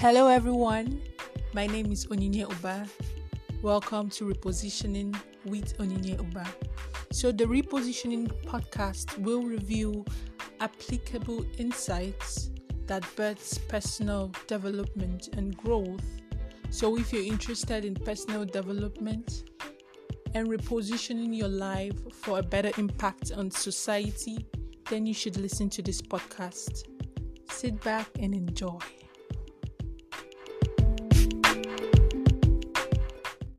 Hello, everyone. My name is Onyinye Uba. Welcome to Repositioning with Onyinye Uba. So, the Repositioning podcast will review applicable insights that births personal development and growth. So, if you're interested in personal development and repositioning your life for a better impact on society, then you should listen to this podcast. Sit back and enjoy.